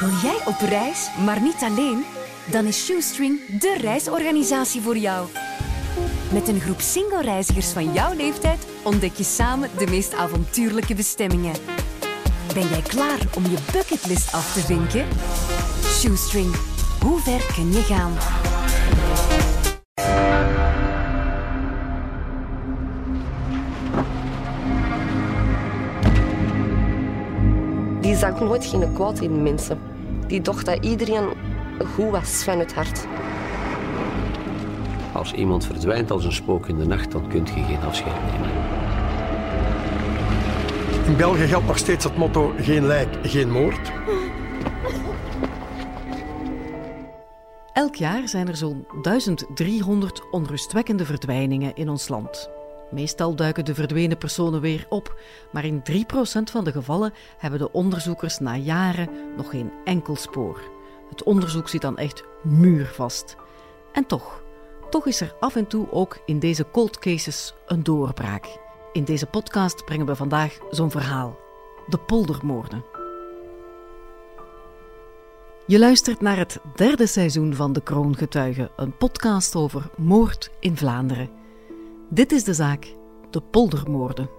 Wil jij op reis, maar niet alleen? Dan is Shoestring de reisorganisatie voor jou. Met een groep single-reizigers van jouw leeftijd ontdek je samen de meest avontuurlijke bestemmingen. Ben jij klaar om je bucketlist af te vinken? Shoestring, hoe ver kun je gaan? Die zag nooit geen kwaad in mensen. Die dacht dat iedereen goed was van het hart. Als iemand verdwijnt als een spook in de nacht, dan kun je geen afscheid nemen. In België geldt nog steeds het motto geen lijk, geen moord. Elk jaar zijn er zo'n 1300 onrustwekkende verdwijningen in ons land. Meestal duiken de verdwenen personen weer op, maar in 3% van de gevallen hebben de onderzoekers na jaren nog geen enkel spoor. Het onderzoek zit dan echt muurvast. En toch, toch is er af en toe ook in deze cold cases een doorbraak. In deze podcast brengen we vandaag zo'n verhaal: de poldermoorden. Je luistert naar het derde seizoen van De Kroongetuigen, een podcast over moord in Vlaanderen. Dit is de zaak, de poldermoorden.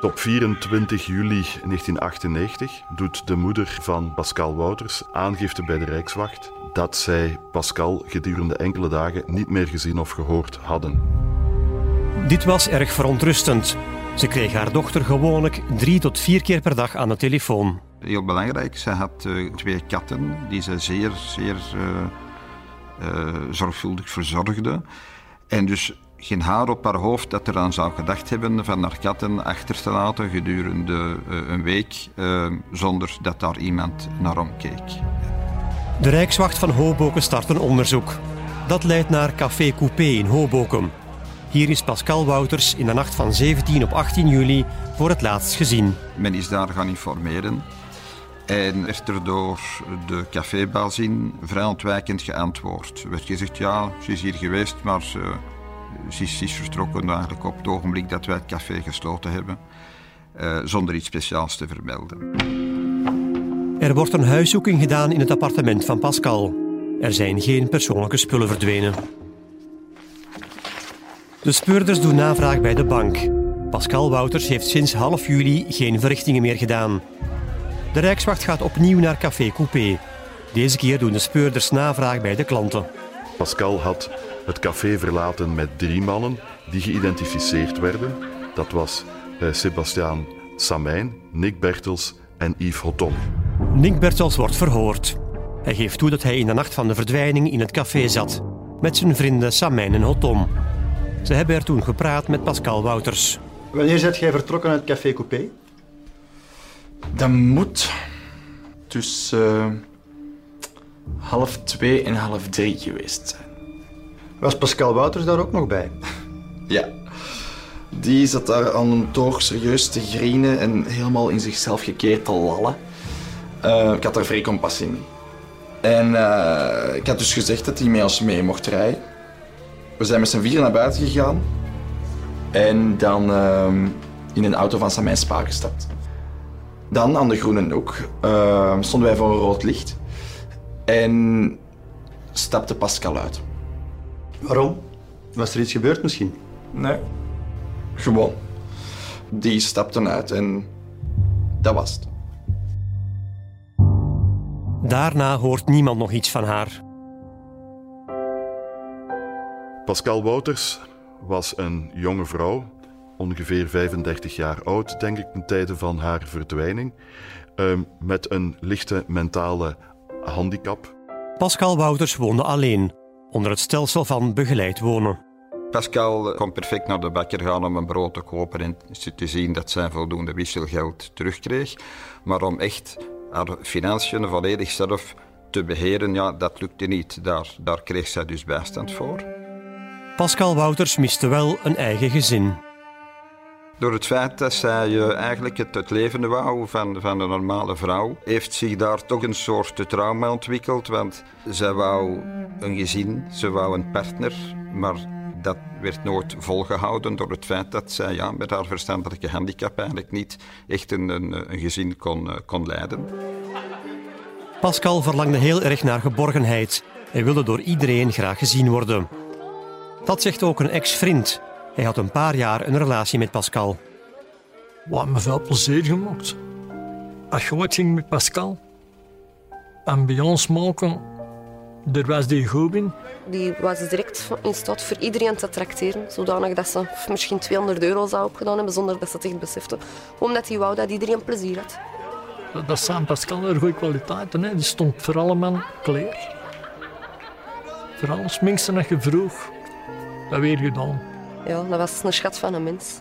Op 24 juli 1998 doet de moeder van Pascal Wouters aangifte bij de Rijkswacht dat zij Pascal gedurende enkele dagen niet meer gezien of gehoord hadden. Dit was erg verontrustend. Ze kreeg haar dochter gewoonlijk drie tot vier keer per dag aan de telefoon. Heel belangrijk, ze had uh, twee katten die ze zeer, zeer uh, uh, zorgvuldig verzorgde. En dus geen haar op haar hoofd dat eraan zou gedacht hebben van haar katten achter te laten gedurende een week zonder dat daar iemand naar omkeek. De Rijkswacht van Hoboken start een onderzoek. Dat leidt naar Café Coupé in Hoboken. Hier is Pascal Wouters in de nacht van 17 op 18 juli voor het laatst gezien. Men is daar gaan informeren en werd er door de cafébazin vrij ontwijkend geantwoord. Er werd gezegd, ja, ze is hier geweest, maar ze, is, ze vertrokken eigenlijk op het ogenblik dat wij het café gesloten hebben, uh, zonder iets speciaals te vermelden. Er wordt een huiszoeking gedaan in het appartement van Pascal. Er zijn geen persoonlijke spullen verdwenen. De speurders doen navraag bij de bank. Pascal Wouters heeft sinds half juli geen verrichtingen meer gedaan. De Rijkswacht gaat opnieuw naar Café Coupé. Deze keer doen de speurders navraag bij de klanten. Pascal had het café verlaten met drie mannen die geïdentificeerd werden. Dat was eh, Sebastiaan Samijn, Nick Bertels en Yves Hotton. Nick Bertels wordt verhoord. Hij geeft toe dat hij in de nacht van de verdwijning in het café zat, met zijn vrienden Samijn en Hotton. Ze hebben er toen gepraat met Pascal Wouters. Wanneer zet jij vertrokken uit Café Coupé? Dat moet tussen uh, half twee en half drie geweest zijn. Was Pascal Wouters daar ook nog bij? ja. Die zat daar aan een toog serieus te grienen en helemaal in zichzelf gekeerd te lallen. Uh, ik had er vrij kompas in. En uh, ik had dus gezegd dat hij met ons mee mocht rijden. We zijn met z'n vier naar buiten gegaan. En dan uh, in een auto van Samijn Spa gestapt. Dan aan de Groene Hoek uh, stonden wij voor een rood licht. En stapte Pascal uit. Waarom? Was er iets gebeurd misschien? Nee. Gewoon. Die stapte uit en dat was het. Daarna hoort niemand nog iets van haar. Pascal Wouters was een jonge vrouw, ongeveer 35 jaar oud, denk ik, ten tijde van haar verdwijning, uh, met een lichte mentale handicap. Pascal Wouters woonde alleen, onder het stelsel van begeleid wonen. Pascal kon perfect naar de bakker gaan om een brood te kopen en te zien dat zij voldoende wisselgeld terugkreeg. Maar om echt haar financiën volledig zelf te beheren, ja, dat lukte niet. Daar, daar kreeg zij dus bijstand voor. Pascal Wouters miste wel een eigen gezin. Door het feit dat zij uh, eigenlijk het, het leven wou van, van een normale vrouw, heeft zich daar toch een soort trauma ontwikkeld. Want zij wou een gezin, ze wou een partner, maar dat werd nooit volgehouden door het feit dat zij ja, met haar verstandelijke handicap eigenlijk niet echt een, een, een gezin kon, eh, kon leiden. Pascal verlangde heel erg naar geborgenheid en wilde door iedereen graag gezien worden. Dat zegt ook een ex-vriend. Hij had een paar jaar een relatie met Pascal. Wat me veel plezier gemaakt. Als je wat ging met Pascal, ambiance maken, daar was die goed in. Die was direct in staat voor iedereen te tracteren, zodanig dat ze misschien 200 euro zou opgedaan hebben zonder dat ze het echt beseften. Omdat hij wou dat iedereen plezier had. Dat, zijn Pascal een goede kwaliteiten. Hè. Die stond voor alle man klaar. Voor alles minste dat je vroeg, dat weer gedaan. Ja, dat was een schat van een mens.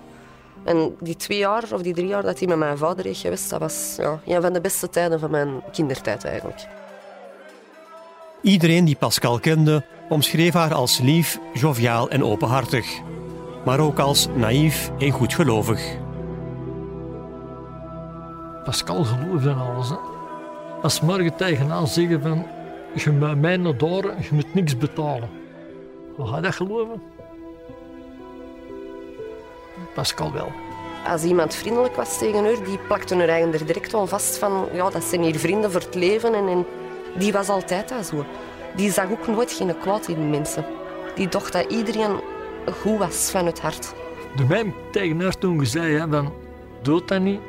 En die twee jaar of die drie jaar dat hij met mijn vader heeft geweest, dat was ja, een van de beste tijden van mijn kindertijd eigenlijk. Iedereen die Pascal kende, omschreef haar als lief, joviaal en openhartig. Maar ook als naïef en goedgelovig. Pascal geloofde in alles. Hè. Als morgen tegenaan zeggen van je moet mij naar daar, je moet niks betalen. Hoe ga je dat geloven? Pascal wel. Als iemand vriendelijk was tegen haar, die plakte haar eigen er direct aan vast van ja, dat zijn hier vrienden voor het leven. En, en die was altijd dat zo. Die zag ook nooit geen kwaad in mensen. Die dacht dat iedereen goed was van het hart. De mij tegen haar toen gezegd hè, van dood dat niet.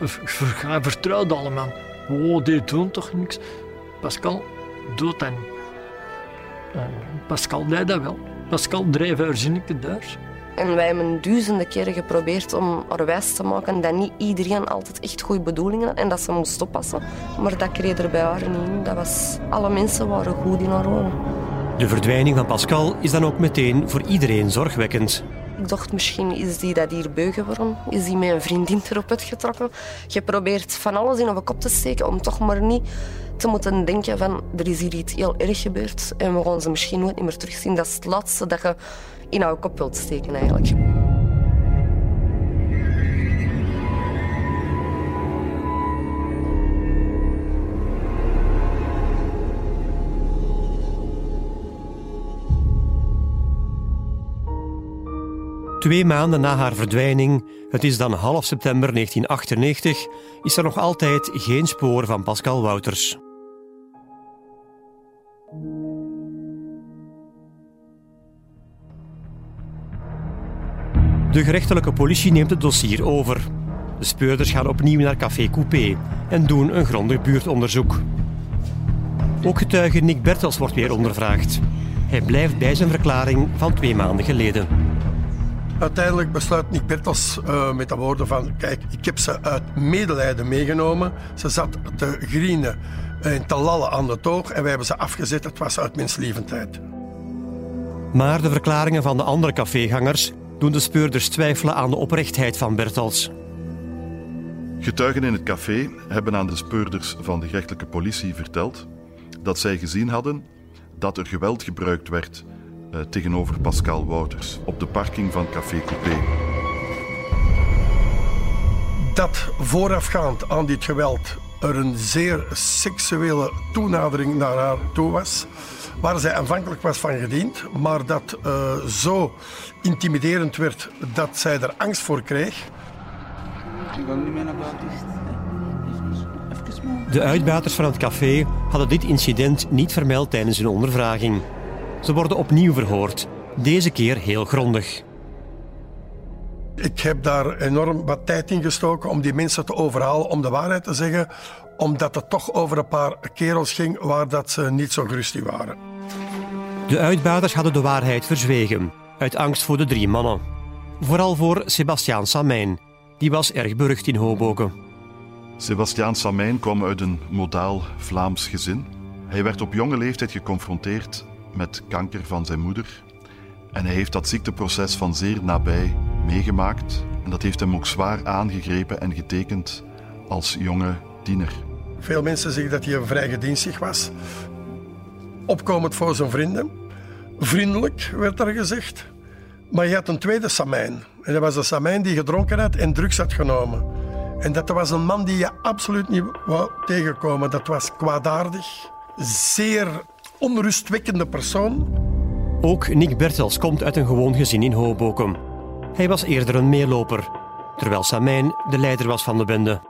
Of, Ga vertrouwde allemaal. Oh, die doen toch niks. Pascal doet dat niet. En Pascal deed dat wel. Pascal dreef haar zinnetje daar. En wij hebben duizenden keren geprobeerd om haar wijs te maken dat niet iedereen altijd echt goede bedoelingen had en dat ze moest oppassen. Maar dat kreeg er bij haar niet in. Dat was, alle mensen waren goed in haar ogen. De verdwijning van Pascal is dan ook meteen voor iedereen zorgwekkend. Ik dacht, misschien is die dat hier beu geworden. Is die met een vriendin erop uitgetrokken. Je probeert van alles in een kop te steken om toch maar niet te moeten denken van er is hier iets heel erg gebeurd en we gaan ze misschien nooit meer terugzien. Dat is het laatste dat je in jouw kop wilt steken eigenlijk. Twee maanden na haar verdwijning, het is dan half september 1998, is er nog altijd geen spoor van Pascal Wouters. De gerechtelijke politie neemt het dossier over. De speurders gaan opnieuw naar Café Coupé en doen een grondig buurtonderzoek. Ook getuige Nick Bertels wordt weer ondervraagd. Hij blijft bij zijn verklaring van twee maanden geleden. Uiteindelijk besluit Nick Bertels uh, met de woorden van kijk, ik heb ze uit medelijden meegenomen. Ze zat te grienen en te lallen aan de toog en wij hebben ze afgezet. Het was uit menslievendheid. Maar de verklaringen van de andere cafégangers doen de speurders twijfelen aan de oprechtheid van Bertels. Getuigen in het café hebben aan de speurders van de gerechtelijke politie verteld dat zij gezien hadden dat er geweld gebruikt werd uh, tegenover Pascal Wouters op de parking van Café Coupé. Dat voorafgaand aan dit geweld er een zeer seksuele toenadering naar haar toe was, waar zij aanvankelijk was van gediend, maar dat uh, zo intimiderend werd dat zij er angst voor kreeg. De uitbaters van het café hadden dit incident niet vermeld tijdens hun ondervraging. Ze worden opnieuw verhoord, deze keer heel grondig. Ik heb daar enorm wat tijd in gestoken om die mensen te overhalen om de waarheid te zeggen, omdat het toch over een paar kerels ging waar dat ze niet zo gerust waren. De uitbaters hadden de waarheid verzwegen, uit angst voor de drie mannen. Vooral voor Sebastiaan Samijn, die was erg berucht in Hoboken. Sebastiaan Samijn kwam uit een modaal Vlaams gezin. Hij werd op jonge leeftijd geconfronteerd met kanker van zijn moeder. En hij heeft dat ziekteproces van zeer nabij meegemaakt. En dat heeft hem ook zwaar aangegrepen en getekend als jonge tiener. Veel mensen zeggen dat hij een vrij gedienstig was. Opkomend voor zijn vrienden. Vriendelijk, werd er gezegd. Maar je had een tweede Samijn. En dat was de Samijn die gedronken had en drugs had genomen. En dat was een man die je absoluut niet wou tegenkomen. Dat was kwaadaardig, zeer onrustwekkende persoon. Ook Nick Bertels komt uit een gewoon gezin in Hoboken. Hij was eerder een meeloper, terwijl Samijn de leider was van de bende.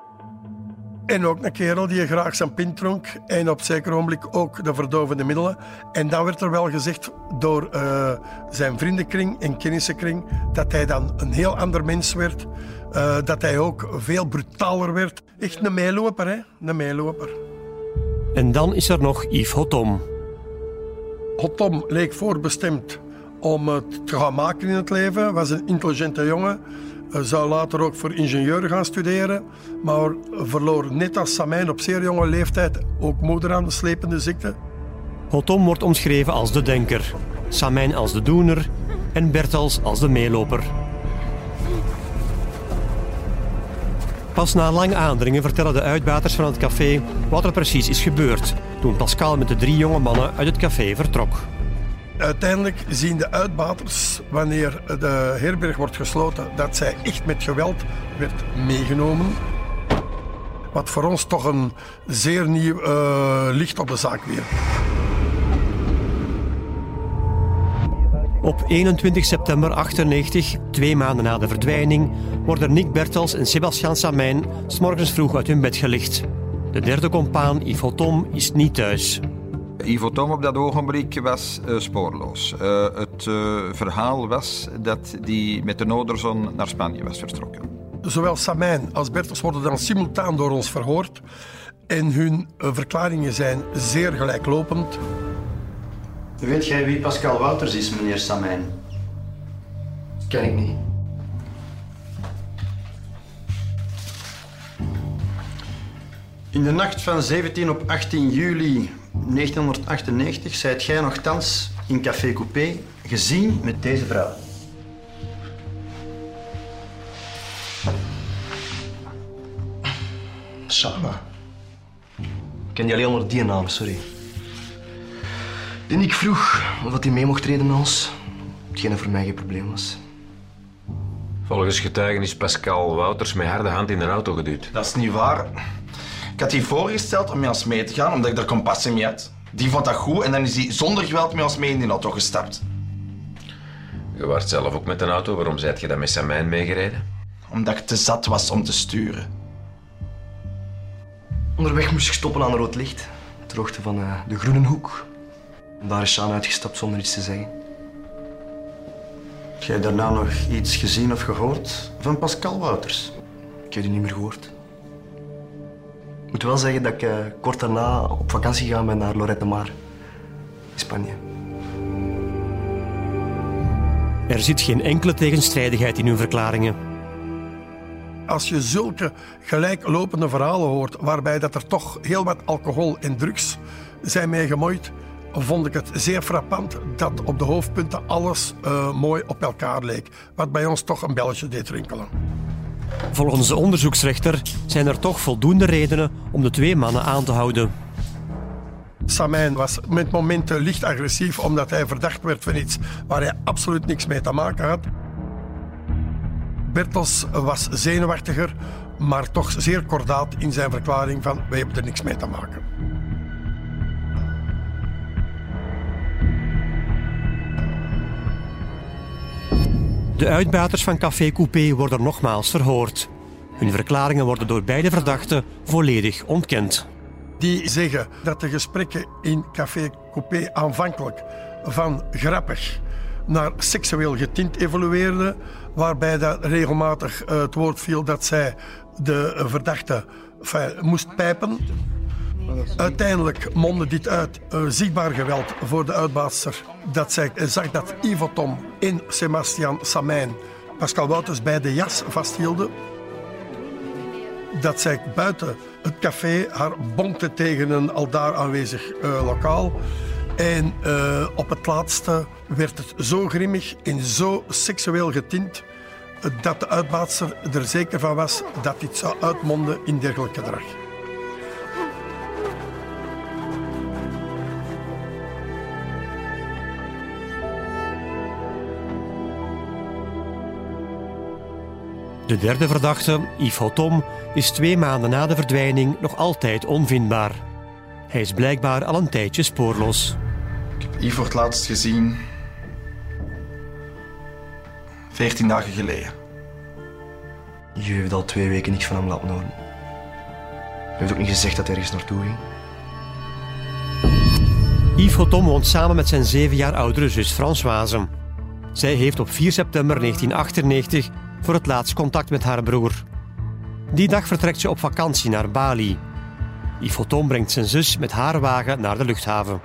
En ook een kerel die graag zijn pint dronk en op zeker ogenblik ook de verdovende middelen. En dan werd er wel gezegd door uh, zijn vriendenkring en kennissenkring dat hij dan een heel ander mens werd. Uh, dat hij ook veel brutaler werd. Echt een meeloper, hè? Een meeloper. En dan is er nog Yves Hotom. Hotom leek voorbestemd om het te gaan maken in het leven. Was een intelligente jongen. Zou later ook voor ingenieur gaan studeren. Maar verloor net als Samijn op zeer jonge leeftijd ook moeder aan de slepende ziekte. Hotom wordt omschreven als de denker, Samijn als de doener en Bertels als de meeloper. Pas na lang aandringen vertellen de uitbaters van het café wat er precies is gebeurd toen Pascal met de drie jonge mannen uit het café vertrok. Uiteindelijk zien de uitbaters, wanneer de herberg wordt gesloten, dat zij echt met geweld werd meegenomen. Wat voor ons toch een zeer nieuw uh, licht op de zaak weer. Op 21 september 98, twee maanden na de verdwijning, worden Nick Bertels en Sebastian Samijn morgens vroeg uit hun bed gelicht. De derde compaan, Ivo Tom, is niet thuis. Ivo Tom op dat ogenblik was uh, spoorloos. Uh, het uh, verhaal was dat hij met de Noorderzon naar Spanje was vertrokken. Zowel Samijn als Bertels worden dan simultaan door ons verhoord. En hun verklaringen zijn zeer gelijklopend. Weet jij wie Pascal Wouters is, meneer Samijn? Ken ik niet. In de nacht van 17 op 18 juli 1998 zijt jij nogthans in Café Coupé gezien met deze vrouw. Sarah. Ik ken die alleen onder die naam, sorry. En ik vroeg of hij mee mocht treden met ons. Hetgeen voor mij geen probleem was. Volgens getuigen is Pascal Wouters met harde hand in de auto geduwd. Dat is niet waar. Ik had hij voorgesteld om met ons mee te gaan, omdat ik er compassie mee had. Die vond dat goed en dan is hij zonder geweld met ons mee in die auto gestapt. Je was zelf ook met een auto. Waarom zijt je dan met Samijn meegereden? Omdat ik te zat was om te sturen. Onderweg moest ik stoppen aan rood licht. Ter hoogte van uh, de Groene Hoek. En daar is Sjaan uitgestapt zonder iets te zeggen. Heb jij daarna nog iets gezien of gehoord van Pascal Wouters? Ik heb die niet meer gehoord. Ik moet wel zeggen dat ik uh, kort daarna op vakantie gegaan ben naar Lorette de Mar. In Spanje. Er zit geen enkele tegenstrijdigheid in hun verklaringen. Als je zulke gelijklopende verhalen hoort, waarbij dat er toch heel wat alcohol en drugs zijn mee gemoeid, vond ik het zeer frappant dat op de hoofdpunten alles uh, mooi op elkaar leek. Wat bij ons toch een belletje deed rinkelen. Volgens de onderzoeksrechter zijn er toch voldoende redenen om de twee mannen aan te houden. Samijn was met momenten licht agressief omdat hij verdacht werd van iets waar hij absoluut niks mee te maken had. Bertels was zenuwachtiger, maar toch zeer kordaat in zijn verklaring van wij hebben er niks mee te maken. De uitbaters van Café Coupé worden nogmaals verhoord. Hun verklaringen worden door beide verdachten volledig ontkend. Die zeggen dat de gesprekken in Café Coupé aanvankelijk van grappig naar seksueel getint evolueerden, waarbij dat regelmatig uh, het woord viel dat zij de verdachte moest pijpen. Uiteindelijk mondde dit uit uh, zichtbaar geweld voor de uitbaatster. Dat zij zag dat Ivo Tom en Sebastian Samijn Pascal Wouters bij de jas vasthielden. Dat zij buiten het café haar bonkte tegen een al daar aanwezig uh, lokaal. En uh, op het laatste werd het zo grimmig en zo seksueel getint dat de uitbaatster er zeker van was dat dit zou uitmonden in dergelijk gedrag. De derde verdachte, Yves Hotom, is twee maanden na de verdwijning nog altijd onvindbaar. Hij is blijkbaar al een tijdje spoorloos. Ik heb Yves voor het laatst gezien 14 dagen geleden. Je heeft al twee weken niks van hem laten horen. Hij heeft ook niet gezegd dat hij ergens naartoe ging. Yves Hotom woont samen met zijn zeven jaar oudere zus Françoise. Zij heeft op 4 september 1998 voor het laatst contact met haar broer. Die dag vertrekt ze op vakantie naar Bali. Yves Hotom brengt zijn zus met haar wagen naar de luchthaven.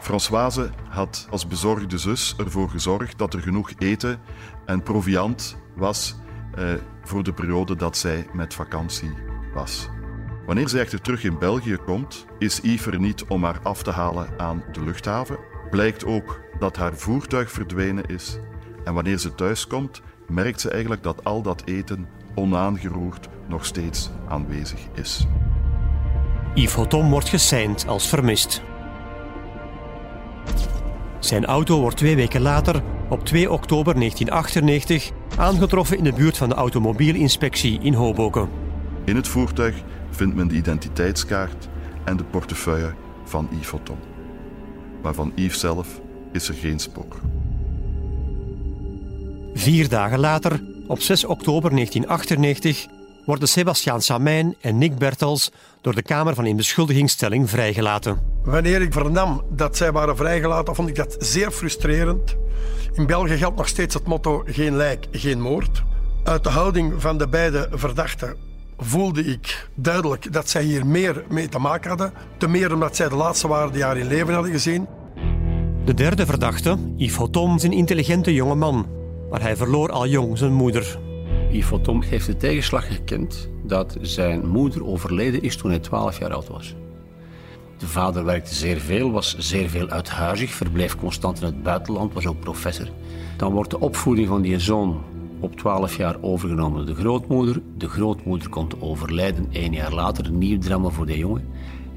Françoise had als bezorgde zus ervoor gezorgd dat er genoeg eten en proviand was eh, voor de periode dat zij met vakantie was. Wanneer zij echter terug in België komt, is Yves er niet om haar af te halen aan de luchthaven. Blijkt ook dat haar voertuig verdwenen is. En wanneer ze thuiskomt, merkt ze eigenlijk dat al dat eten onaangeroerd nog steeds aanwezig is. Yves Hotom wordt geseind als vermist. Zijn auto wordt twee weken later, op 2 oktober 1998, aangetroffen in de buurt van de automobielinspection in Hoboken. In het voertuig vindt men de identiteitskaart en de portefeuille van Yves Hotom. Maar van Yves zelf is er geen spoor. Vier dagen later, op 6 oktober 1998, worden Sebastiaan Samijn en Nick Bertels door de Kamer van Inbeschuldigingsstelling vrijgelaten. Wanneer ik vernam dat zij waren vrijgelaten, vond ik dat zeer frustrerend. In België geldt nog steeds het motto geen lijk, geen moord. Uit de houding van de beide verdachten voelde ik duidelijk dat zij hier meer mee te maken hadden. Te meer omdat zij de laatste waren die haar in leven hadden gezien. De derde verdachte, Yves Hotom, is een intelligente jonge man. Maar hij verloor al jong zijn moeder. Yves Hotom heeft de tegenslag gekend dat zijn moeder overleden is toen hij 12 jaar oud was. De vader werkte zeer veel, was zeer veel uithuizig, verbleef constant in het buitenland, was ook professor. Dan wordt de opvoeding van die zoon op 12 jaar overgenomen door de grootmoeder. De grootmoeder komt overlijden één jaar later, een nieuw drama voor de jongen.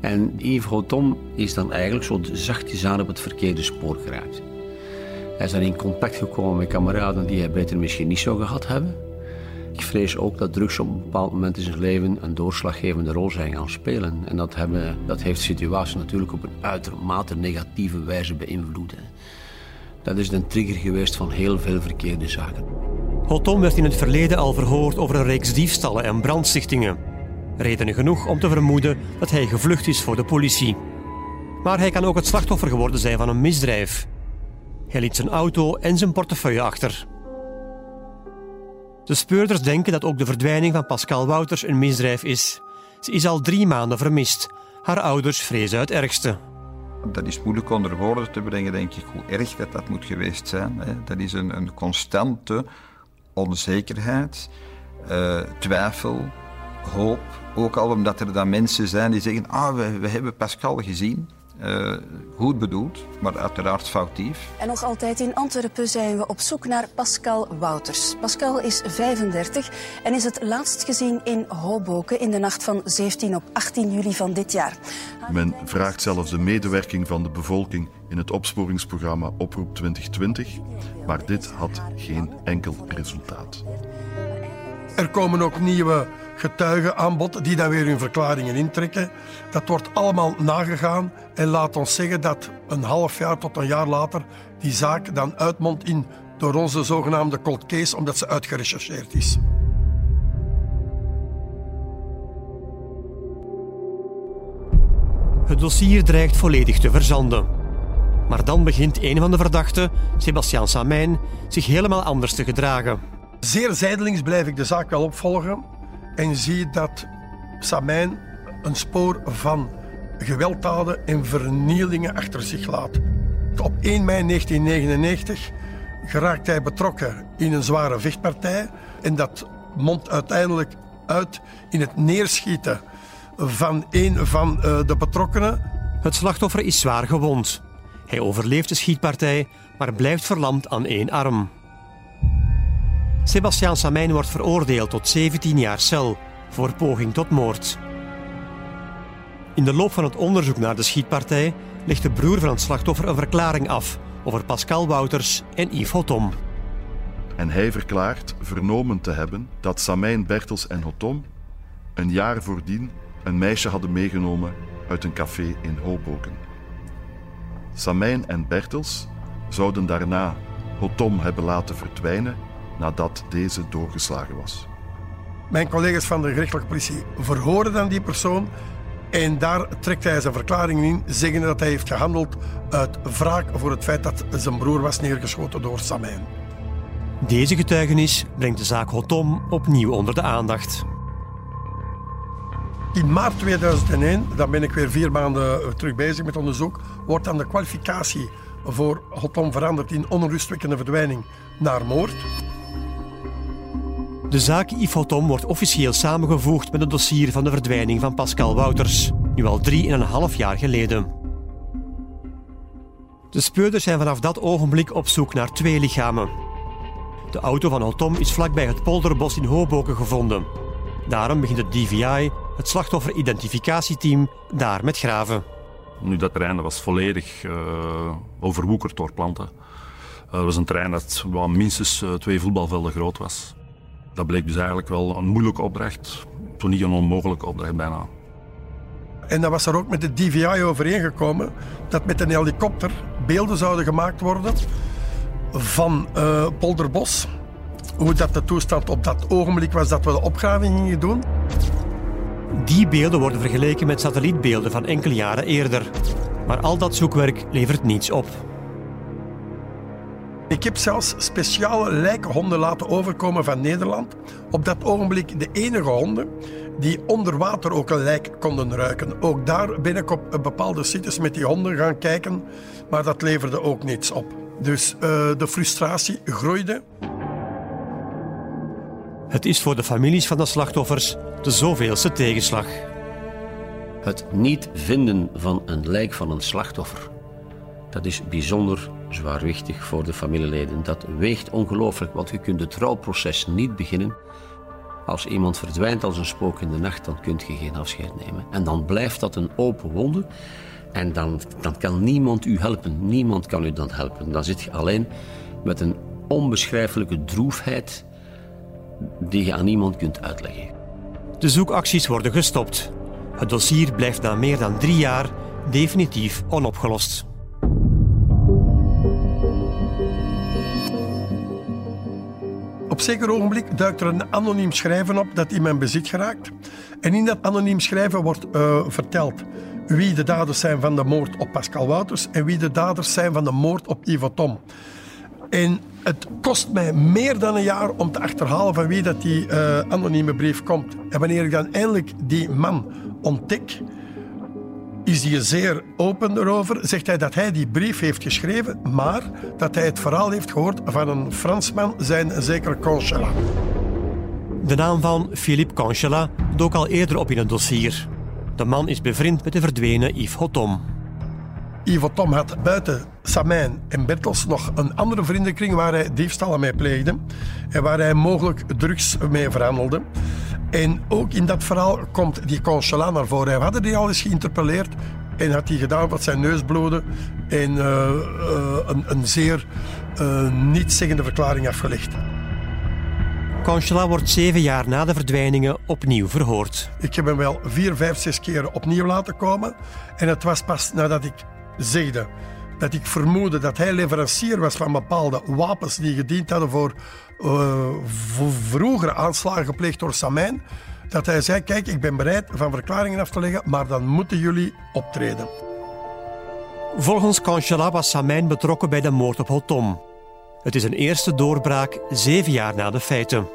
En Yves Hotom is dan eigenlijk zo zachtjes aan op het verkeerde spoor geraakt. Hij is in contact gekomen met kameraden die hij beter misschien niet zou gehad hebben. Ik vrees ook dat drugs op een bepaald moment in zijn leven een doorslaggevende rol zijn gaan spelen. En dat, hebben, dat heeft de situatie natuurlijk op een uitermate negatieve wijze beïnvloed. Dat is een trigger geweest van heel veel verkeerde zaken. Hotom werd in het verleden al verhoord over een reeks diefstallen en brandstichtingen. Redenen genoeg om te vermoeden dat hij gevlucht is voor de politie. Maar hij kan ook het slachtoffer geworden zijn van een misdrijf. Hij liet zijn auto en zijn portefeuille achter. De speurders denken dat ook de verdwijning van Pascal Wouters een misdrijf is. Ze is al drie maanden vermist. Haar ouders vrezen het ergste. Dat is moeilijk onder woorden te brengen, denk ik, hoe erg dat, dat moet geweest zijn. Dat is een, een constante onzekerheid, uh, twijfel, hoop. Ook al omdat er dan mensen zijn die zeggen: Ah, we, we hebben Pascal gezien. Uh, goed bedoeld, maar uiteraard foutief. En nog altijd in Antwerpen zijn we op zoek naar Pascal Wouters. Pascal is 35 en is het laatst gezien in Hoboken in de nacht van 17 op 18 juli van dit jaar. Men vraagt zelfs de medewerking van de bevolking in het opsporingsprogramma Oproep 2020, maar dit had geen enkel resultaat. Er komen ook nieuwe getuigen aan bod die dan weer hun verklaringen intrekken. Dat wordt allemaal nagegaan en laat ons zeggen dat een half jaar tot een jaar later die zaak dan uitmondt in door onze zogenaamde cold case omdat ze uitgerechercheerd is. Het dossier dreigt volledig te verzanden. Maar dan begint een van de verdachten, Sebastiaan Samijn, zich helemaal anders te gedragen. Zeer zijdelings blijf ik de zaak wel opvolgen en zie dat Samijn een spoor van gewelddaden en vernielingen achter zich laat. Op 1 mei 1999 geraakt hij betrokken in een zware vechtpartij en dat mondt uiteindelijk uit in het neerschieten van een van eh, de betrokkenen. Het slachtoffer is zwaar gewond. Hij overleeft de schietpartij, maar blijft verlamd aan één arm. Sebastiaan Samijn wordt veroordeeld tot 17 jaar cel voor poging tot moord. In de loop van het onderzoek naar de schietpartij legt de broer van het slachtoffer een verklaring af over Pascal Wouters en Yves Hotom. En hij verklaart vernomen te hebben dat Samijn, Bertels en Hotom een jaar voordien een meisje hadden meegenomen uit een café in Hoboken. Samijn en Bertels zouden daarna Hotom hebben laten verdwijnen nadat deze doorgeslagen was. Mijn collega's van de gerechtelijke politie verhoren dan die persoon en daar trekt hij zijn verklaring in, zeggende dat hij heeft gehandeld uit wraak voor het feit dat zijn broer was neergeschoten door Samijn. Deze getuigenis brengt de zaak Hotom opnieuw onder de aandacht. In maart 2001, dan ben ik weer vier maanden terug bezig met onderzoek, wordt dan de kwalificatie voor Hotom veranderd in onrustwekkende verdwijning naar moord. De zaak Yves wordt officieel samengevoegd met het dossier van de verdwijning van Pascal Wouters, nu al drie en een half jaar geleden. De speurders zijn vanaf dat ogenblik op zoek naar twee lichamen. De auto van Hotom is vlakbij het polderbos in Hoboken gevonden. Daarom begint het DVI, het slachtofferidentificatieteam, daar met graven. Nu, dat terrein was volledig uh, overwoekerd door planten. Uh, was een terrein dat minstens uh, twee voetbalvelden groot was. Dat bleek dus eigenlijk wel een moeilijke opdracht, toen niet een onmogelijke opdracht bijna. En dan was er ook met de DVI overeengekomen dat met een helikopter beelden zouden gemaakt worden van uh, Polderbos. Hoe dat de toestand op dat ogenblik was dat we de opgraving gingen doen. Die beelden worden vergeleken met satellietbeelden van enkele jaren eerder. Maar al dat zoekwerk levert niets op. Ik heb zelfs speciale lijkhonden laten overkomen van Nederland. Op dat ogenblik de enige honden die onder water ook een lijk konden ruiken. Ook daar ben ik op bepaalde sites met die honden gaan kijken, maar dat leverde ook niets op. Dus uh, de frustratie groeide. Het is voor de families van de slachtoffers de zoveelste tegenslag. Het niet vinden van een lijk van een slachtoffer, dat is bijzonder zwaarwichtig voor de familieleden. Dat weegt ongelooflijk, want je kunt het rouwproces niet beginnen. Als iemand verdwijnt als een spook in de nacht, dan kun je geen afscheid nemen. En dan blijft dat een open wonde. En dan, dan kan niemand u helpen. Niemand kan u dan helpen. Dan zit je alleen met een onbeschrijfelijke droefheid die je aan niemand kunt uitleggen. De zoekacties worden gestopt. Het dossier blijft na meer dan drie jaar definitief onopgelost. Op zeker ogenblik duikt er een anoniem schrijven op dat in mijn bezit geraakt. En in dat anoniem schrijven wordt uh, verteld wie de daders zijn van de moord op Pascal Wouters en wie de daders zijn van de moord op Ivo Tom. En het kost mij meer dan een jaar om te achterhalen van wie dat die uh, anonieme brief komt. En wanneer ik dan eindelijk die man ontdek, is hij zeer open erover. Zegt hij dat hij die brief heeft geschreven, maar dat hij het verhaal heeft gehoord van een Fransman, zijn zeker Conchela. De naam van Philippe Conchela dook al eerder op in het dossier. De man is bevriend met de verdwenen Yves Hotom. Yves Tom had buiten Samijn en Bertels nog een andere vriendenkring waar hij diefstallen mee pleegde en waar hij mogelijk drugs mee verhandelde. En ook in dat verhaal komt die Conchela naar voren. We hadden die al eens geïnterpelleerd en had hij gedaan wat zijn neus bloedde en uh, uh, een, een, zeer uh, nietszeggende verklaring afgelegd. Conchela wordt zeven jaar na de verdwijningen opnieuw verhoord. Ik heb hem wel vier, vijf, zes keren opnieuw laten komen. En het was pas nadat ik zegde dat ik vermoedde dat hij leverancier was van bepaalde wapens die gediend hadden voor, uh, voor vroegere aanslagen gepleegd door Samijn. Dat hij zei, kijk, ik ben bereid van verklaringen af te leggen, maar dan moeten jullie optreden. Volgens Conchela was Samijn betrokken bij de moord op Hotom. Het is een eerste doorbraak zeven jaar na de feiten.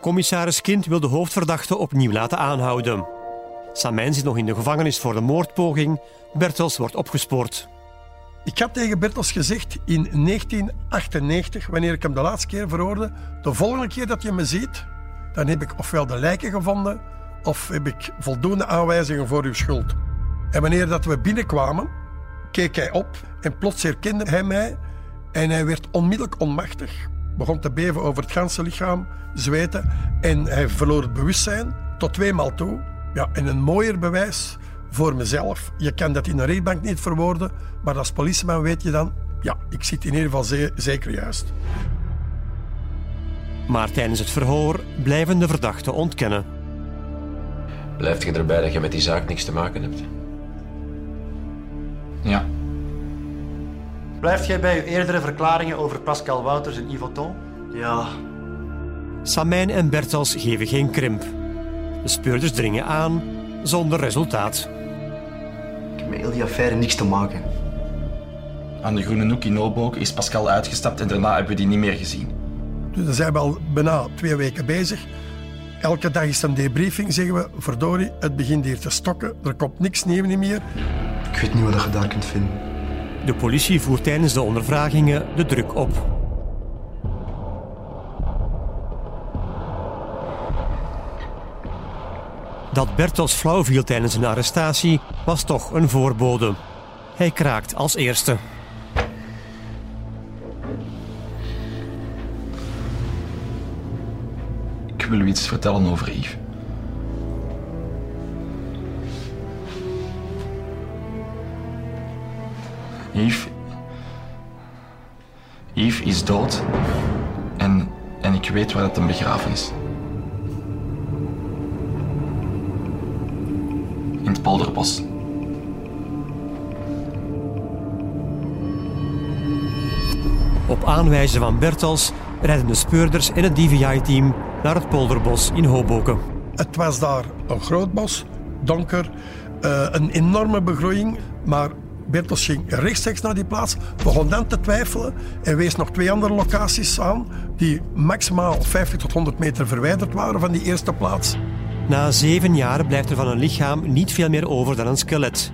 Commissaris Kind wil de hoofdverdachte opnieuw laten aanhouden. Samijn zit nog in de gevangenis voor de moordpoging. Bertels wordt opgespoord. Ik had tegen Bertels gezegd in 1998, wanneer ik hem de laatste keer verhoorde, de volgende keer dat je me ziet, dan heb ik ofwel de lijken gevonden, of heb ik voldoende aanwijzingen voor uw schuld. En wanneer dat we binnenkwamen, keek hij op en plots herkende hij mij en hij werd onmiddellijk onmachtig. Begon te beven over het ganse lichaam, zweten en hij verloor het bewustzijn tot tweemaal toe. Ja, en een mooier bewijs voor mezelf. Je kan dat in een rechtbank niet verwoorden, maar als politieman weet je dan, ja, ik zit in ieder geval ze zeker juist. Maar tijdens het verhoor blijven de verdachten ontkennen. Blijft je erbij dat je met die zaak niks te maken hebt? Ja. Blijft jij bij uw eerdere verklaringen over Pascal Wouters en Yves Ton? Ja. Samijn en Bertels geven geen krimp. De speurders dringen aan, zonder resultaat. Met heel die affaire niks te maken. Aan de Groene Hoek in Obook is Pascal uitgestapt en daarna hebben we die niet meer gezien. Dus dan zijn we al bijna twee weken bezig. Elke dag is een debriefing, zeggen we. Verdorie, het begint hier te stokken. Er komt niks nieuw niet meer. Ik weet niet wat je daar kunt vinden. De politie voert tijdens de ondervragingen de druk op. Dat Bertels flauw viel tijdens een arrestatie was toch een voorbode. Hij kraakt als eerste. Ik wil u iets vertellen over Yves. Yves. Yves is dood. En, en ik weet waar het hem begraven is. Polderbos. Op aanwijzen van Bertels rijden de speurders en het DVI-team naar het polderbos in Hoboken. Het was daar een groot bos, donker, eh, een enorme begroeiing. Maar Bertels ging rechtstreeks naar die plaats, begon dan te twijfelen en wees nog twee andere locaties aan die maximaal 50 tot 100 meter verwijderd waren van die eerste plaats. Na zeven jaar blijft er van een lichaam niet veel meer over dan een skelet.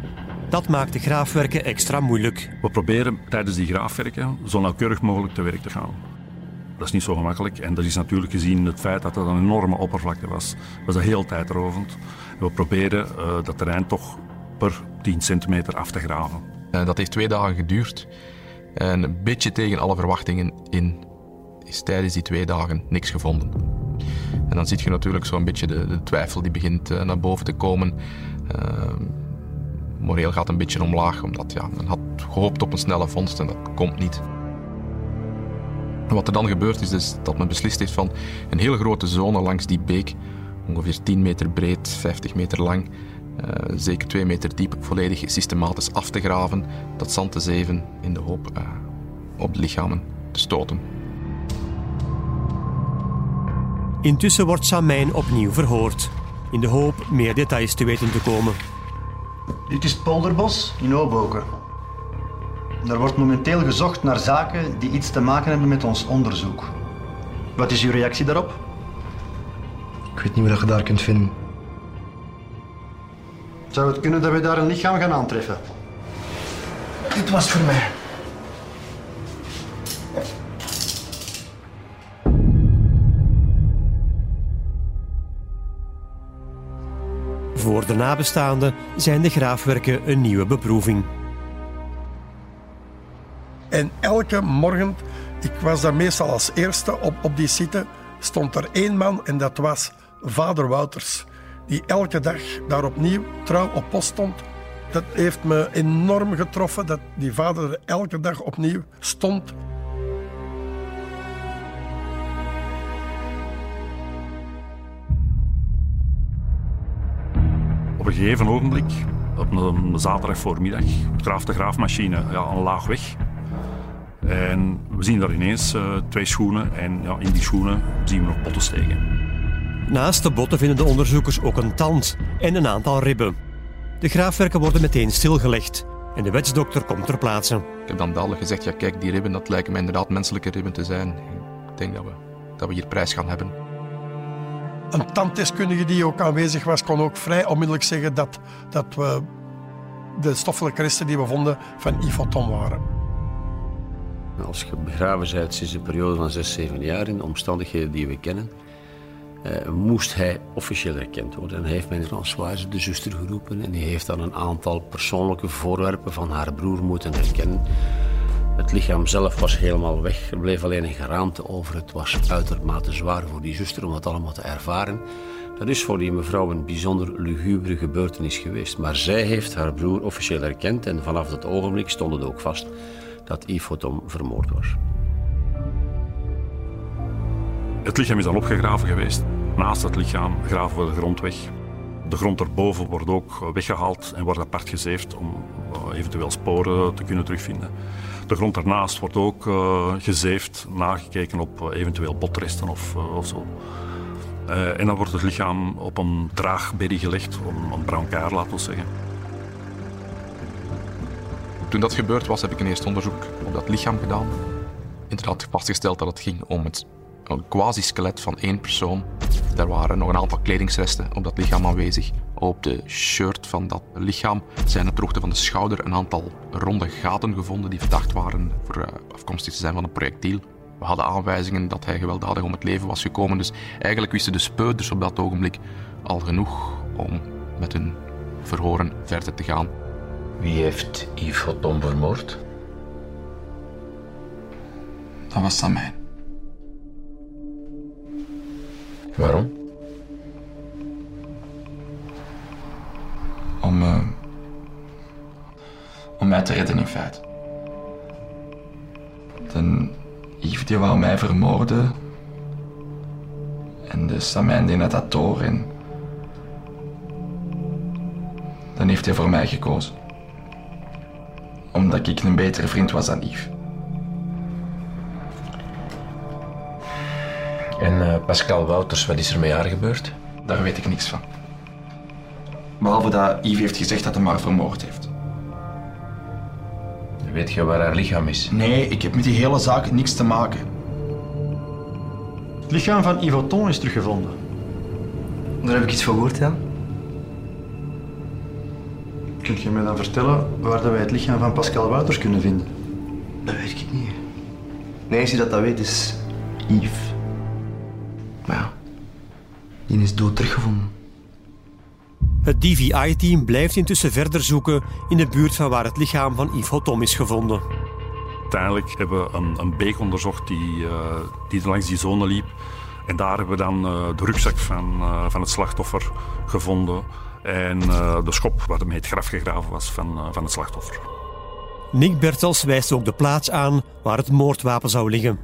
Dat maakt de graafwerken extra moeilijk. We proberen tijdens die graafwerken zo nauwkeurig mogelijk te werk te gaan. Dat is niet zo gemakkelijk en dat is natuurlijk gezien het feit dat het een enorme oppervlakte was, was dat heel tijdrovend. We proberen uh, dat terrein toch per 10 centimeter af te graven. Uh, dat heeft twee dagen geduurd. En een beetje tegen alle verwachtingen in is tijdens die twee dagen niks gevonden. En dan zie je natuurlijk zo'n beetje de, de, twijfel die begint uh, naar boven te komen. moreel gaat een beetje omlaag, omdat ja, men had gehoopt op een snelle vondst en dat komt niet. Wat er dan gebeurd is, is dat men beslist heeft van een hele grote zone langs die beek, ongeveer 10 meter breed, 50 meter lang, uh, zeker 2 meter diep, volledig systematisch af te graven, dat zand te zeven in de hoop uh, op de lichamen te stoten. Intussen wordt Samijn opnieuw verhoord, in de hoop meer details te weten te komen. Dit is het polderbos in Oboken. Er wordt momenteel gezocht naar zaken die iets te maken hebben met ons onderzoek. Wat is uw reactie daarop? Ik weet niet wat je daar kunt vinden. Zou het kunnen dat we daar een lichaam gaan aantreffen? Dit was voor mij. Voor de nabestaanden zijn de graafwerken een nieuwe beproeving. En elke morgen, ik was daar meestal als eerste op, op die site, stond er één man en dat was vader Wouters. Die elke dag daar opnieuw trouw op post stond. Dat heeft me enorm getroffen dat die vader er elke dag opnieuw stond. Op een gegeven ogenblik, op een zaterdag voormiddag, graaft de graafmachine ja, een laag weg. En we zien daar ineens uh, twee schoenen en ja, in die schoenen zien we nog botten steken. Naast de botten vinden de onderzoekers ook een tand en een aantal ribben. De graafwerken worden meteen stilgelegd en de wetsdokter komt ter plaatse. Ik heb dan dadelijk gezegd, ja kijk, die ribben, dat lijken mij inderdaad menselijke ribben te zijn. Ik denk dat we, dat we hier prijs gaan hebben. Een tanddeskundige die ook aanwezig was, kon ook vrij onmiddellijk zeggen dat, dat we de stoffelijke resten die we vonden van Ivoton waren. Als je begraven bent sinds een periode van 6, 7 jaar in de omstandigheden die we kennen, uh, moest hij officieel erkend worden. En hij heeft meneer Françoise, de zuster, geroepen en die heeft dan een aantal persoonlijke voorwerpen van haar broer moeten herkennen. Het lichaam zelf was helemaal weg. Er bleef alleen een geraamte over. Het was uitermate zwaar voor die zuster om dat allemaal te ervaren. Dat is voor die mevrouw een bijzonder lugubere gebeurtenis geweest. Maar zij heeft haar broer officieel erkend en vanaf dat ogenblik stond het ook vast dat Yves vermoord was. Het lichaam is dan opgegraven geweest. Naast het lichaam graven we de grond weg. De grond erboven wordt ook weggehaald en wordt apart gezeefd om eh, eventueel sporen te kunnen terugvinden. De grond ernaast wordt ook uh, gezeefd, nagekeken op uh, eventueel botresten of, of zo. en dan wordt het lichaam op een draagberry gelegd, om een brancard laten we zeggen. Toen dat gebeurd was, heb ik een eerste onderzoek op dat lichaam gedaan. Inderdaad vastgesteld dat het ging om het, een quasi-skelet van één persoon. Er waren nog een aantal kledingsresten op dat lichaam aanwezig. Op de shirt van dat lichaam zijn op de hoogte van de schouder een aantal ronde gaten gevonden die verdacht waren voor uh, afkomstig te zijn van een projectiel. We hadden aanwijzingen dat hij gewelddadig om het leven was gekomen, dus eigenlijk wisten de speuders op dat ogenblik al genoeg om met hun verhoren verder te gaan. Wie heeft Yves Hotton vermoord? Dat was Samijn. Waarom? Om mij te redden in feite. De Yves die wou mij vermoorden. En de die net dat door en... Dan heeft hij voor mij gekozen omdat ik een betere vriend was dan Yves. En uh, Pascal Wouters, wat is er met haar gebeurd? Daar weet ik niks van. Behalve dat Yves heeft gezegd dat hij haar vermoord heeft. Weet je waar haar lichaam is? Nee, ik heb met die hele zaak niks te maken. Het lichaam van Yves Ton is teruggevonden. Daar heb ik iets van gehoord, ja. Kunt je me dan vertellen waar wij het lichaam van Pascal Wouters kunnen vinden? Dat weet ik niet. Nee, als je dat dat weet, is Yves. Maar ja, die is dood teruggevonden. Het DVI-team blijft intussen verder zoeken in de buurt van waar het lichaam van Yves Hotom is gevonden. Uiteindelijk hebben we een, een beek onderzocht die, uh, die langs die zone liep. En daar hebben we dan uh, de rugzak van, uh, van het slachtoffer gevonden. En de schop waarmee het graf gegraven was van, van het slachtoffer. Nick Bertels wijst ook de plaats aan waar het moordwapen zou liggen.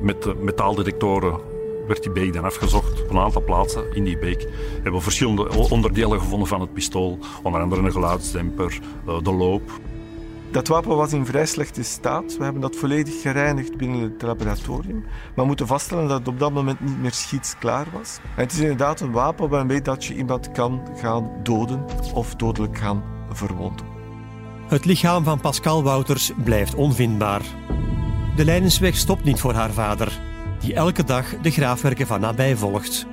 Met de metaaldetectoren werd die beek dan afgezocht. Op een aantal plaatsen in die beek hebben we verschillende onderdelen gevonden van het pistool. Onder andere een geluidsdemper, uh, de loop. Dat wapen was in vrij slechte staat. We hebben dat volledig gereinigd binnen het laboratorium. Maar we moeten vaststellen dat het op dat moment niet meer schietsklaar was. En het is inderdaad een wapen waarmee dat je iemand kan gaan doden of dodelijk gaan verwonden. Het lichaam van Pascal Wouters blijft onvindbaar. De Leidensweg stopt niet voor haar vader, die elke dag de graafwerken van nabij volgt.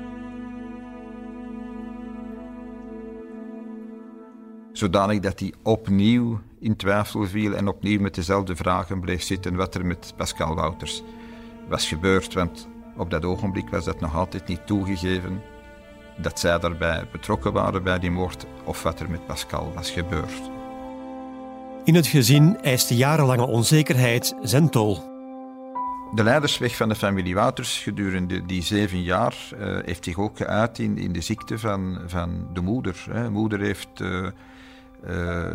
Zodanig dat hij opnieuw in twijfel viel en opnieuw met dezelfde vragen bleef zitten wat er met Pascal Wouters was gebeurd. Want op dat ogenblik was dat nog altijd niet toegegeven dat zij daarbij betrokken waren bij die moord of wat er met Pascal was gebeurd. In het gezin eist de jarenlange onzekerheid zijn tol. De leidersweg van de familie Wouters gedurende die zeven jaar uh, heeft zich ook geuit in, in de ziekte van, van de moeder. De moeder heeft uh, uh,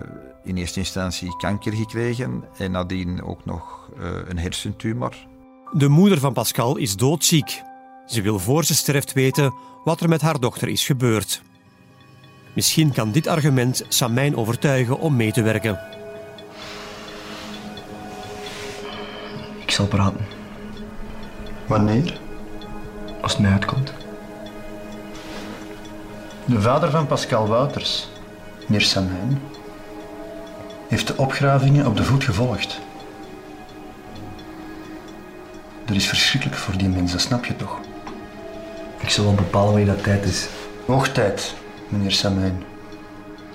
in eerste instantie kanker gekregen en nadien ook nog een hersentumor. De moeder van Pascal is doodziek. Ze wil voor ze sterft weten wat er met haar dochter is gebeurd. Misschien kan dit argument Samijn overtuigen om mee te werken. Ik zal praten. Wanneer? Als het mij uitkomt. De vader van Pascal Wouters, meneer Samijn, heeft de opgravingen op de voet gevolgd. Dat is verschrikkelijk voor die mensen, snap je toch? Ik zal wel bepalen wanneer dat tijd is. Hoog tijd, meneer Samijn.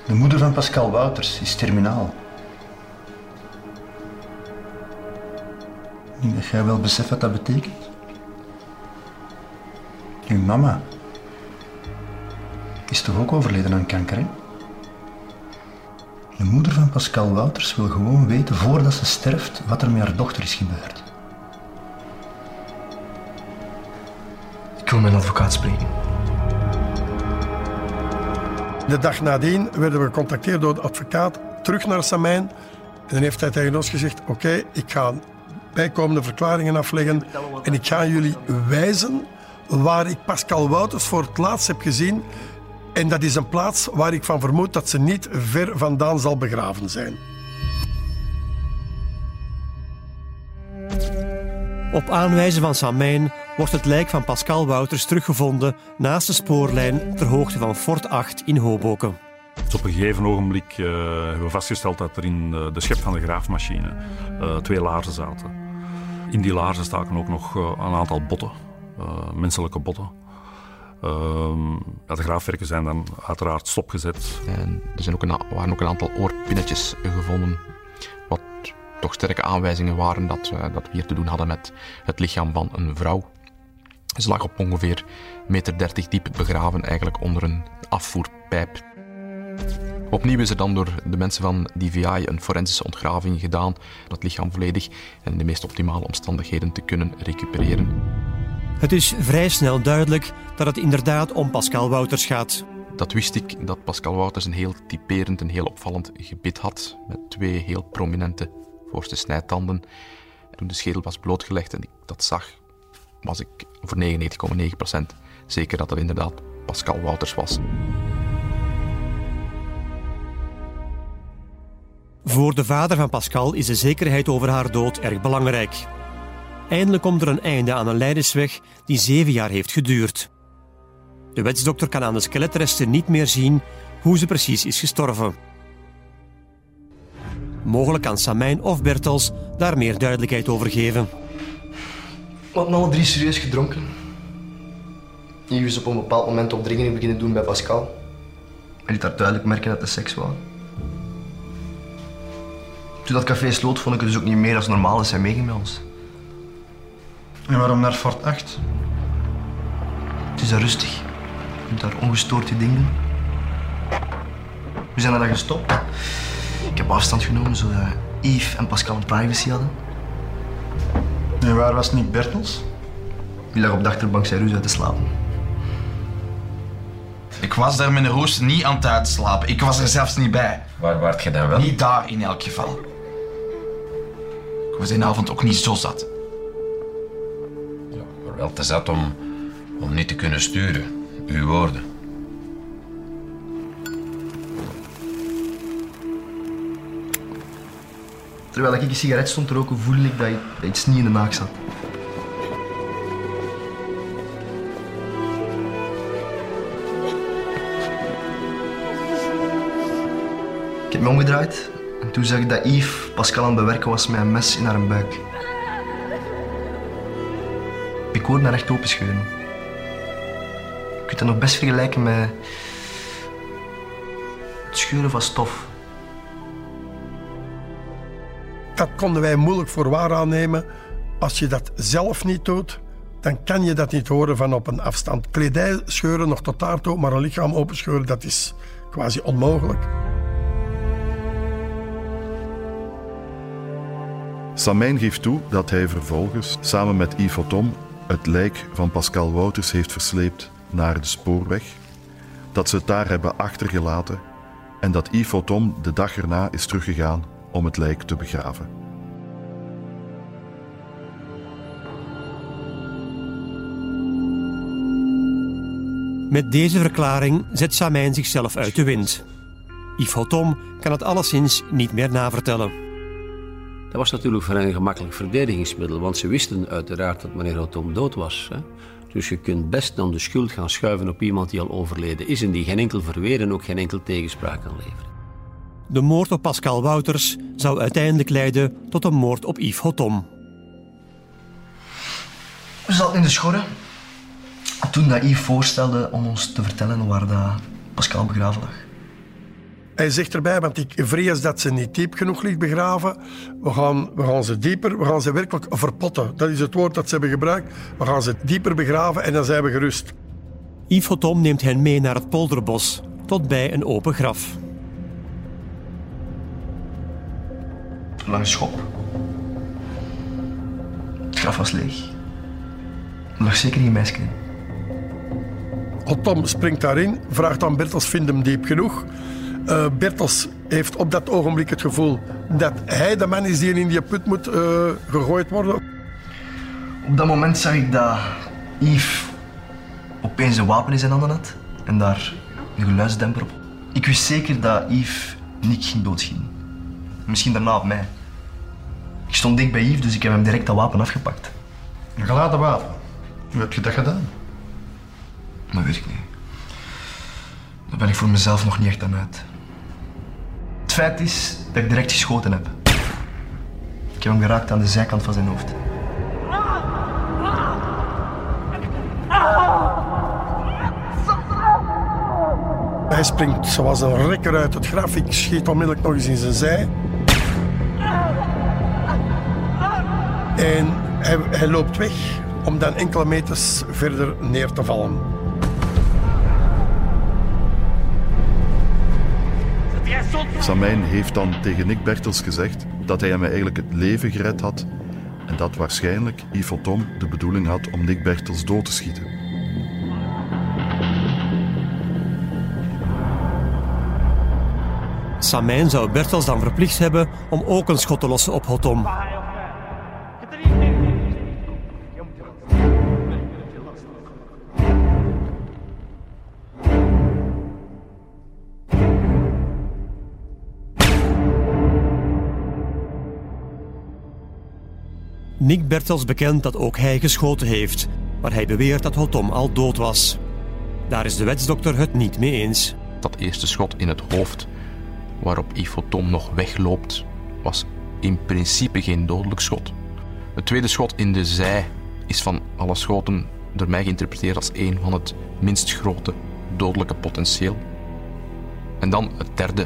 De moeder van Pascal Wouters is terminaal. Ik denk dat jij wel beseft wat dat betekent. Uw mama is toch ook overleden aan kanker, hè? De moeder van Pascal Wouters wil gewoon weten voordat ze sterft wat er met haar dochter is gebeurd. Ik wil mijn advocaat spreken. De dag nadien werden we gecontacteerd door de advocaat terug naar Samijn. En dan heeft hij tegen ons gezegd: Oké, ik ga bijkomende verklaringen afleggen en ik ga jullie wijzen waar ik Pascal Wouters voor het laatst heb gezien En dat is een plaats waar ik van vermoed dat ze niet ver vandaan zal begraven zijn. Op aanwijzen van Samijn wordt het lijk van Pascal Wouters teruggevonden naast de spoorlijn ter hoogte van Fort 8 in Hoboken. Dus op een gegeven ogenblik uh, hebben we vastgesteld dat er in uh, de schep van de graafmachine uh, twee laarzen zaten. In die laarzen staken ook nog een aantal botten, menselijke botten. Ehm, de graafwerken zijn dan uiteraard stopgezet. En er zijn ook een, waren ook een aantal oorpinnetjes gevonden, wat toch sterke aanwijzingen waren dat, dat we hier te doen hadden met het lichaam van een vrouw. Ze lag op ongeveer 1,30 meter diep begraven, eigenlijk onder een afvoerpijp. Opnieuw is er dan door de mensen van DVI een forensische ontgraving gedaan, dat lichaam volledig en in de meest optimale omstandigheden te kunnen recupereren. Het is vrij snel duidelijk dat het inderdaad om Pascal Wouters gaat. Dat wist ik, dat Pascal Wouters een heel typerend en heel opvallend gebit had, met twee heel prominente voorste snijtanden. Toen de schedel was blootgelegd en ik dat zag, was ik voor 99,9% zeker dat het inderdaad Pascal Wouters was. Voor de vader van Pascal is de zekerheid over haar dood erg belangrijk. Eindelijk komt er een einde aan een leidersweg die zeven jaar heeft geduurd. De wetsdokter kan aan de skeletresten niet meer zien hoe ze precies is gestorven. Mogelijk kan Samijn of Bertels daar meer duidelijkheid over geven. We hadden alle drie serieus gedronken. Hier is op een bepaald moment opdringingen beginnen doen bij Pascal. Hij liet daar duidelijk merken dat het seks was. Toen dat café sloot, vond ik het dus ook niet meer als normaal is hij meegemeld. En waarom naar Fort 8? Het is daar rustig. Je kunt daar ongestoord je ding doen. We zijn er dan gestopt. Ik heb afstand genomen zodat Yves en Pascal een privacy hadden. En waar was Nick Bertels? Die lag op de achterbank zijn ruzie uit te slapen. Ik was daar met een roos niet aan het uitslapen. Ik was er zelfs niet bij. Waar waart je dan wel? Niet daar in elk geval. Ik was die avond ook niet zo zat. Wel te zat om, om niet te kunnen sturen. Uw woorden. Terwijl ik een sigaret stond te roken, voelde ik dat iets niet in de maak zat. Ik heb me omgedraaid en toen zag ik dat Yves Pascal aan het bewerken was met een mes in haar buik. Haar recht openscheuren. Je kunt dat nog best vergelijken met het scheuren van stof. Dat konden wij moeilijk voor waar aannemen. Als je dat zelf niet doet, dan kan je dat niet horen van op een afstand. Kledij scheuren nog tot daartoe, maar een lichaam openscheuren, dat is quasi onmogelijk. Samijn geeft toe dat hij vervolgens samen met Yves Tom het lijk van Pascal Wouters heeft versleept naar de spoorweg, dat ze het daar hebben achtergelaten en dat Yves Tom de dag erna is teruggegaan om het lijk te begraven. Met deze verklaring zet Samijn zichzelf uit de wind. Yves Hotom kan het alleszins niet meer navertellen. Dat was natuurlijk voor hen een gemakkelijk verdedigingsmiddel, want ze wisten uiteraard dat meneer Hotom dood was. Hè? Dus je kunt best dan de schuld gaan schuiven op iemand die al overleden is en die geen enkel verweer en ook geen enkel tegenspraak kan leveren. De moord op Pascal Wouters zou uiteindelijk leiden tot een moord op Yves Hotom. We zaten in de schorre. Toen dat Yves voorstelde om ons te vertellen waar dat Pascal begraven lag. Hij zegt erbij, want ik vrees dat ze niet diep genoeg ligt begraven. We gaan, we gaan ze dieper, we gaan ze werkelijk verpotten. Dat is het woord dat ze hebben gebruikt. We gaan ze dieper begraven en dan zijn we gerust. Yves Hotom neemt hen mee naar het polderbos, tot bij een open graf. Een lange schop. Het graf was leeg. Er lag zeker geen meisje in. Tom springt daarin, vraagt aan Bertels, vind hem diep genoeg. Uh, Bertels heeft op dat ogenblik het gevoel dat hij de man is die in die put moet uh, gegooid worden. Op dat moment zag ik dat Yves opeens een wapen in zijn handen had en daar een geluidsdemper op. Ik wist zeker dat Yves Nick ging doodschieten. Misschien daarna op mij. Ik stond dicht bij Yves, dus ik heb hem direct dat wapen afgepakt. Een geladen wapen. Hoe heb je dat gedaan? Dat weet ik niet. Daar ben ik voor mezelf nog niet echt aan uit. Feit is dat ik direct geschoten heb. Ik heb hem geraakt aan de zijkant van zijn hoofd. Hij springt zoals een rekker uit het graf. Ik schiet onmiddellijk nog eens in zijn zij. En hij, hij loopt weg om dan enkele meters verder neer te vallen. Samijn heeft dan tegen Nick Bertels gezegd dat hij hem eigenlijk het leven gered had en dat waarschijnlijk Yves Tom de bedoeling had om Nick Bertels dood te schieten. Samijn zou Bertels dan verplicht hebben om ook een schot te lossen op Hotom. Nick Bertels bekent dat ook hij geschoten heeft, maar hij beweert dat Hotom al dood was. Daar is de wetsdokter het niet mee eens. Dat eerste schot in het hoofd, waarop Yves Tom nog wegloopt, was in principe geen dodelijk schot. Het tweede schot in de zij is van alle schoten door mij geïnterpreteerd als een van het minst grote dodelijke potentieel. En dan het derde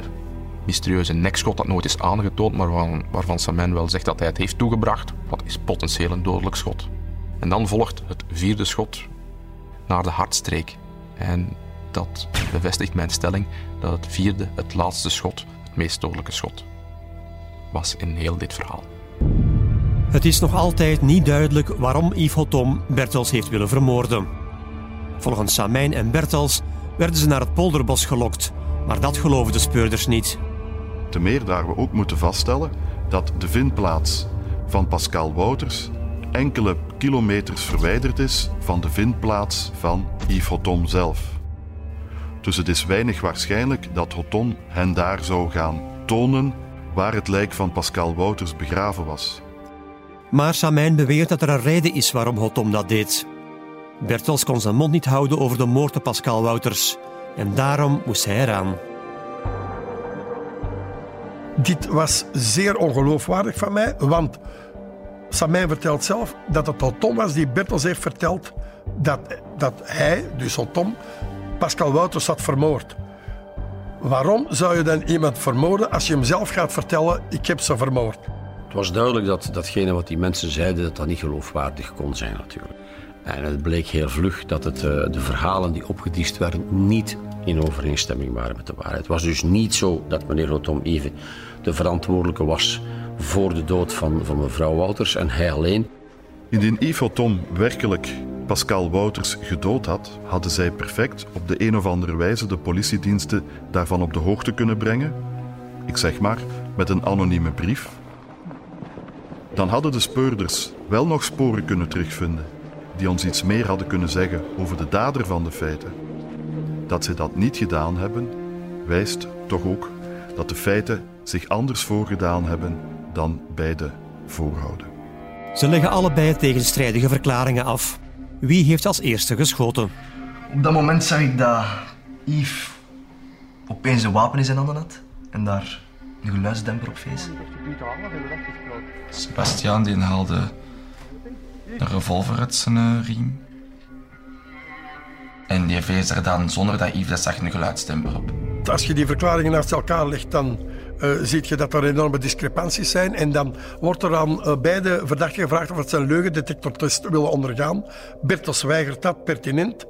mysterieuze nekschot dat nooit is aangetoond, maar waarvan, waarvan wel zegt dat hij het heeft toegebracht. Wat is potentieel een dodelijk schot. En dan volgt het vierde schot naar de hartstreek. En dat bevestigt mijn stelling dat het vierde, het laatste schot, het meest dodelijke schot was in heel dit verhaal. Het is nog altijd niet duidelijk waarom Yves Hotom Bertels heeft willen vermoorden. Volgens Samijn en Bertels werden ze naar het polderbos gelokt, maar dat geloven de speurders niet. Te meer daar we ook moeten vaststellen dat de vindplaats van Pascal Wouters enkele kilometers verwijderd is van de vindplaats van Yves Hotom zelf. Dus het is weinig waarschijnlijk dat Hoton hen daar zou gaan tonen waar het lijk van Pascal Wouters begraven was. Maar Samijn beweert dat er een reden is waarom Hotom dat deed. Bertels kon zijn mond niet houden over de moord op Pascal Wouters. En daarom moest hij eraan. Dit was zeer ongeloofwaardig van mij, want Samijn vertelt zelf dat het Tom was die Bertels heeft verteld dat, dat hij, dus Tom, Pascal Wouters had vermoord. Waarom zou je dan iemand vermoorden als je hem zelf gaat vertellen: ik heb ze vermoord? Het was duidelijk dat datgene wat die mensen zeiden, dat dat niet geloofwaardig kon zijn natuurlijk. En het bleek heel vlug dat het, de verhalen die opgediest werden niet in overeenstemming waren met de waarheid. Het was dus niet zo dat meneer Rotom even de verantwoordelijke was voor de dood van, van mevrouw Wouters en hij alleen. Indien Yves Tom werkelijk Pascal Wouters gedood had, hadden zij perfect op de een of andere wijze de politiediensten daarvan op de hoogte kunnen brengen. Ik zeg maar, met een anonieme brief. Dan hadden de speurders wel nog sporen kunnen terugvinden die ons iets meer hadden kunnen zeggen over de dader van de feiten. Dat ze dat niet gedaan hebben, wijst toch ook dat de feiten zich anders voorgedaan hebben dan bij de voorhouden. Ze leggen allebei tegenstrijdige verklaringen af. Wie heeft als eerste geschoten? Op dat moment zag ik dat Yves opeens een wapen in zijn handen had en daar een geluidsdemper op feest. Sebastiaan die haalde een revolver uit zijn uh, riem. En die vees er dan zonder dat Yves dat zag een geluidsdemper op. Als je die verklaringen naast elkaar legt, dan uh, zie je dat er enorme discrepanties zijn. En dan wordt er aan uh, beide verdachten gevraagd of ze een leugendetectortest willen ondergaan. Bertels weigert dat pertinent.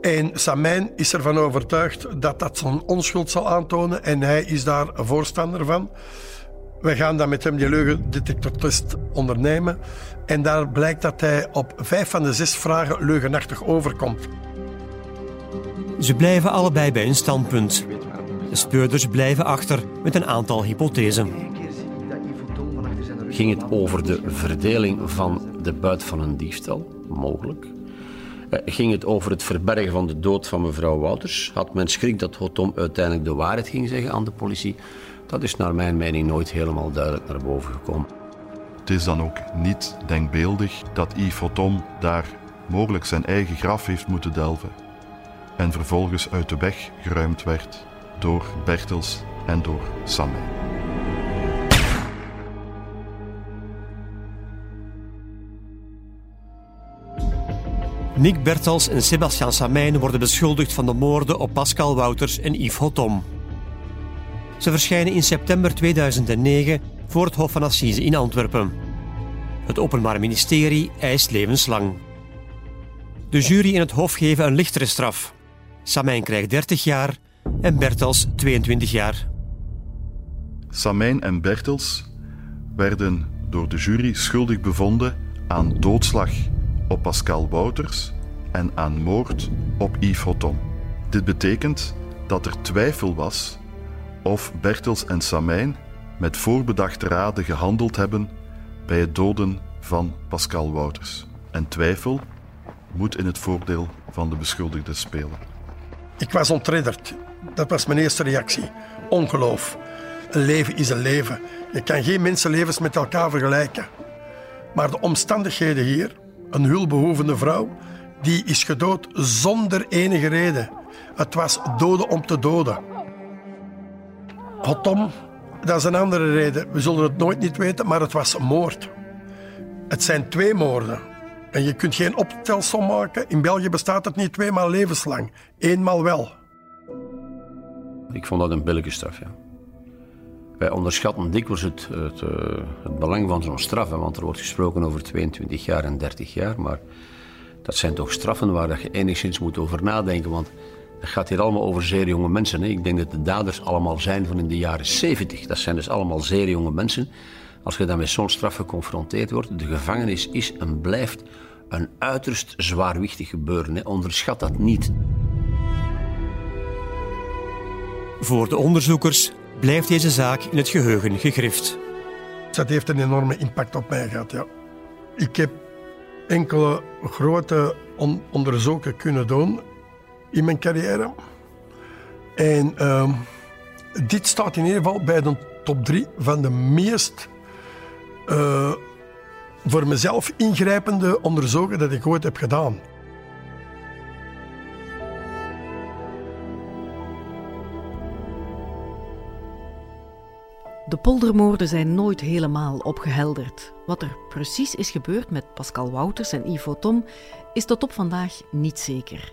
En Samijn is ervan overtuigd dat dat zijn onschuld zal aantonen. En hij is daar voorstander van. We gaan dan met hem die leugendetectortest ondernemen. En daar blijkt dat hij op vijf van de zes vragen leugenachtig overkomt. Ze blijven allebei bij hun standpunt. De speurders blijven achter met een aantal hypothesen. Ging het over de verdeling van de buit van een diefstal? Mogelijk. Eh, ging het over het verbergen van de dood van mevrouw Wouters? Had men schrik dat Hotom uiteindelijk de waarheid ging zeggen aan de politie? Dat is naar mijn mening nooit helemaal duidelijk naar boven gekomen. Het is dan ook niet denkbeeldig dat Yves Hotom daar mogelijk zijn eigen graf heeft moeten delven en vervolgens uit de weg geruimd werd door Bertels en door Samme. Nick Bertels en Sebastian Samijn worden beschuldigd van de moorden op Pascal Wouters en Yves Hotom. Ze verschijnen in september 2009 voor het Hof van Assise in Antwerpen. Het Openbaar Ministerie eist levenslang. De jury en het Hof geven een lichtere straf. Samijn krijgt 30 jaar en Bertels 22 jaar. Samijn en Bertels werden door de jury schuldig bevonden aan doodslag op Pascal Wouters en aan moord op Yves Hotom. Dit betekent dat er twijfel was of Bertels en Samijn met voorbedachte raden gehandeld hebben bij het doden van Pascal Wouters. En twijfel moet in het voordeel van de beschuldigde spelen. Ik was ontredderd. Dat was mijn eerste reactie. Ongeloof. Een leven is een leven. Je kan geen mensenlevens met elkaar vergelijken. Maar de omstandigheden hier, een hulpbehoevende vrouw, die is gedood zonder enige reden. Het was doden om te doden. Hotom, dat is een andere reden. We zullen het nooit niet weten, maar het was moord. Het zijn twee moorden. En je kunt geen optelsom maken. In België bestaat het niet tweemaal levenslang. Eenmaal wel. Ik vond dat een billige straf, ja. Wij onderschatten dikwijls het, het, eh, belang van zo'n straf. want er wordt gesproken over 22 jaar en 30 jaar. Maar dat zijn toch straffen waar je enigszins moet over nadenken. Want het gaat hier allemaal over zeer jonge mensen. Hè. Ik denk dat de daders allemaal zijn van in de jaren 70. Dat zijn dus allemaal zeer jonge mensen. Als je dan met zo'n straf geconfronteerd wordt, de gevangenis is en blijft een uiterst zwaarwichtig gebeuren. Hè. Onderschat dat niet. Voor de onderzoekers blijft deze zaak in het geheugen gegrift. Dat heeft een enorme impact op mij gehad, ja. Ik heb enkele grote on onderzoeken kunnen doen in mijn carrière. En uh, dit staat in ieder geval bij de top drie van de meest uh, voor mezelf ingrijpende onderzoeken dat ik ooit heb gedaan. De poldermoorden zijn nooit helemaal opgehelderd. Wat er precies is gebeurd met Pascal Wouters en Ivo Tom is tot op vandaag niet zeker.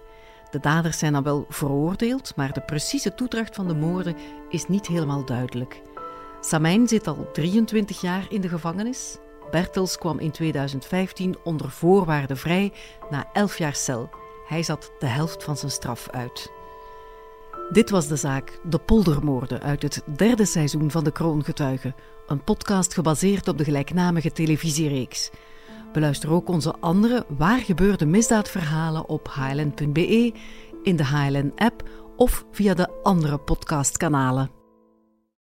De daders zijn dan wel veroordeeld, maar de precieze toedracht van de moorden is niet helemaal duidelijk. Samijn zit al 23 jaar in de gevangenis. Bertels kwam in 2015 onder voorwaarden vrij na 11 jaar cel. Hij zat de helft van zijn straf uit. Dit was de zaak De Poldermoorden uit het derde seizoen van De Kroongetuigen, een podcast gebaseerd op de gelijknamige televisiereeks. Beluister ook onze andere waar gebeurde misdaadverhalen op hln.be, in de HLN-app of via de andere podcastkanalen.